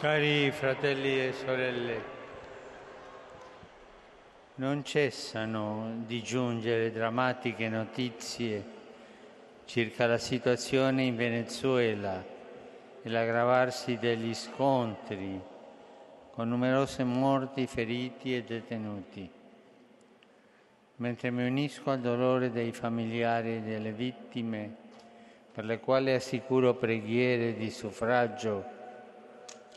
Cari fratelli e sorelle, non cessano di giungere drammatiche notizie circa la situazione in Venezuela e l'aggravarsi degli scontri con numerose morti, feriti e detenuti. Mentre mi unisco al dolore dei familiari delle vittime, per le quali assicuro preghiere di suffragio,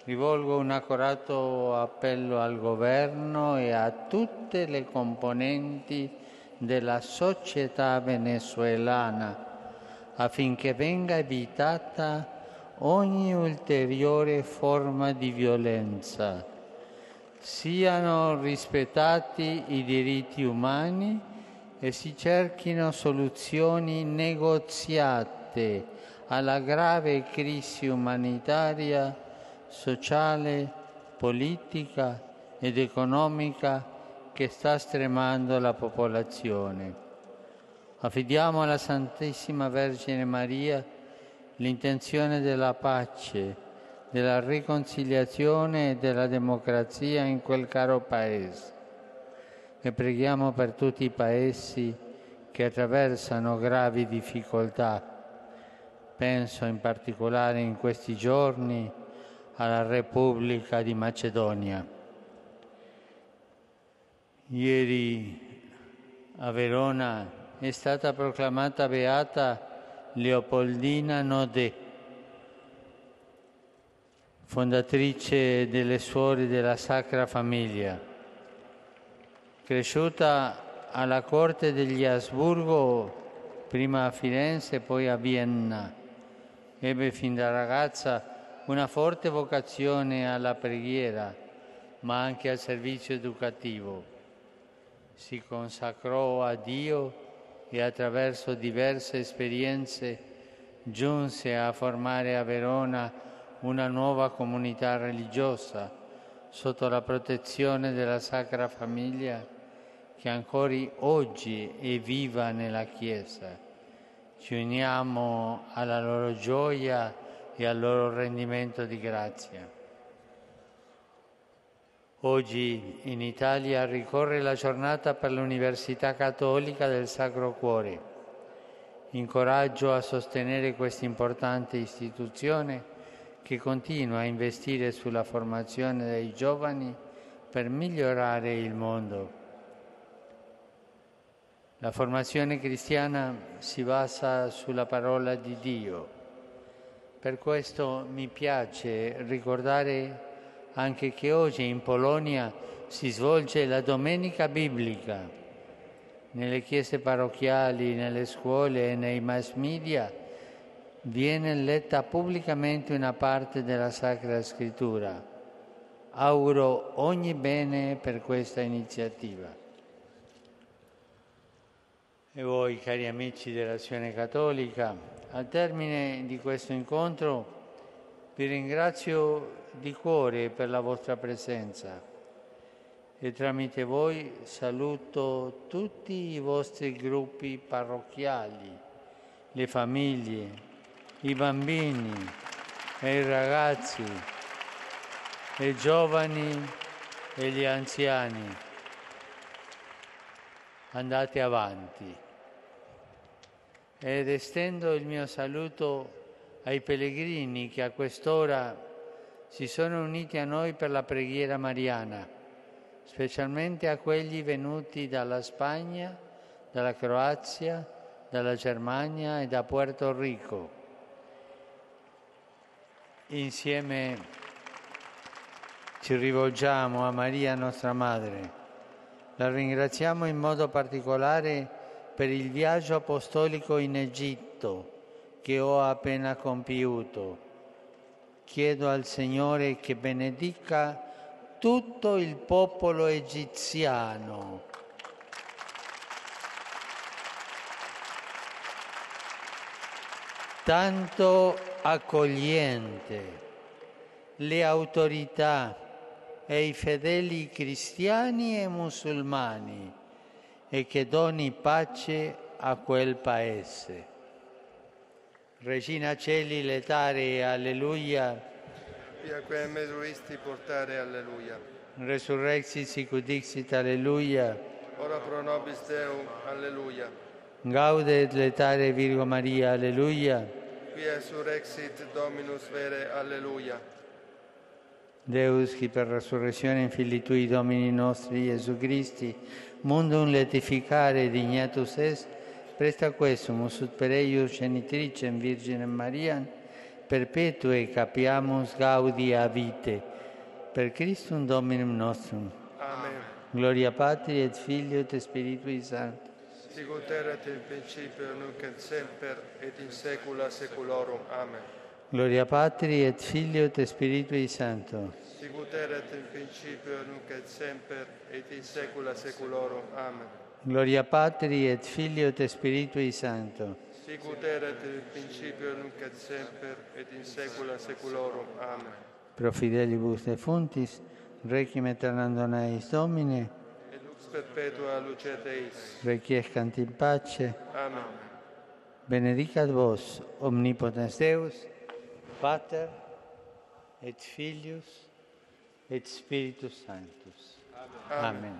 rivolgo un accorato appello al governo e a tutte le componenti della società venezuelana affinché venga evitata ogni ulteriore forma di violenza, siano rispettati i diritti umani e si cerchino soluzioni negoziate alla grave crisi umanitaria, sociale, politica ed economica che sta stremando la popolazione. Affidiamo alla Santissima Vergine Maria l'intenzione della pace, della riconciliazione e della democrazia in quel caro Paese. E preghiamo per tutti i Paesi che attraversano gravi difficoltà. Penso in particolare in questi giorni alla Repubblica di Macedonia. Ieri a Verona è stata proclamata beata Leopoldina Nodè, fondatrice delle Suore della Sacra Famiglia. Cresciuta alla corte degli Asburgo, prima a Firenze e poi a Vienna, ebbe fin da ragazza una forte vocazione alla preghiera, ma anche al servizio educativo. Si consacrò a Dio e attraverso diverse esperienze giunse a formare a Verona una nuova comunità religiosa sotto la protezione della Sacra Famiglia che ancora oggi è viva nella Chiesa. Ci uniamo alla loro gioia e al loro rendimento di grazia. Oggi in Italia ricorre la giornata per l'Università Cattolica del Sacro Cuore. Incoraggio a sostenere questa importante istituzione che continua a investire sulla formazione dei giovani per migliorare il mondo. La formazione cristiana si basa sulla parola di Dio. Per questo mi piace ricordare anche che oggi in Polonia si svolge la domenica biblica. Nelle chiese parrocchiali, nelle scuole e nei mass media viene letta pubblicamente una parte della Sacra Scrittura. Auguro ogni bene per questa iniziativa. E voi, cari amici dell'Azione Cattolica, al termine di questo incontro vi ringrazio di cuore per la vostra presenza e tramite voi saluto tutti i vostri gruppi parrocchiali, le famiglie, i bambini e i ragazzi, i giovani e gli anziani. Andate avanti. Ed estendo il mio saluto ai pellegrini che a quest'ora si sono uniti a noi per la preghiera mariana, specialmente a quelli venuti dalla Spagna, dalla Croazia, dalla Germania e da Puerto Rico. Insieme ci rivolgiamo a Maria nostra Madre. La ringraziamo in modo particolare per il viaggio apostolico in Egitto che ho appena compiuto chiedo al Signore che benedica tutto il popolo egiziano. tanto accogliente, le autorità e i fedeli cristiani e musulmani e che doni pace a quel paese. Regina Celi letare, alleluia. via quem mesuisti portare, alleluia. Resurrexit sicut dixit, alleluia. Ora pro nobis Deum, alleluia. Gaude et letare Virgo Maria, alleluia. Quia surrexit Dominus vere, alleluia. Deus, qui per resurrezione in Filii Tui, Domini nostri, Gesù Christi, mundum letificare dignatus est, presta questum ut per eius genitricem Virginem Mariam, perpetue capiamus gaudia vite, per Christum Dominum nostrum. Amen. Gloria Patri et Filio et Spiritui Sancto. Sicut erat in principio, nunc et semper, et in saecula saeculorum. Amen. Gloria Patri et Filio et Spiritui Sancto. Sicut erat in principio, nunc et semper, et in saecula saeculorum. Amen. Gloria Patri et Filio et Spiritui Sancto. Sicut erat in principio, nunc et semper, et in saecula saeculorum. Amen. Pro fidelibus defuntis, requiem aeternam eis Domine, Et lux perpetua lucet eis. requiescant in pace, Amen. benedicat vos, omnipotens Deus, Pater, et Filius, et Spiritus Sanctus. Amen.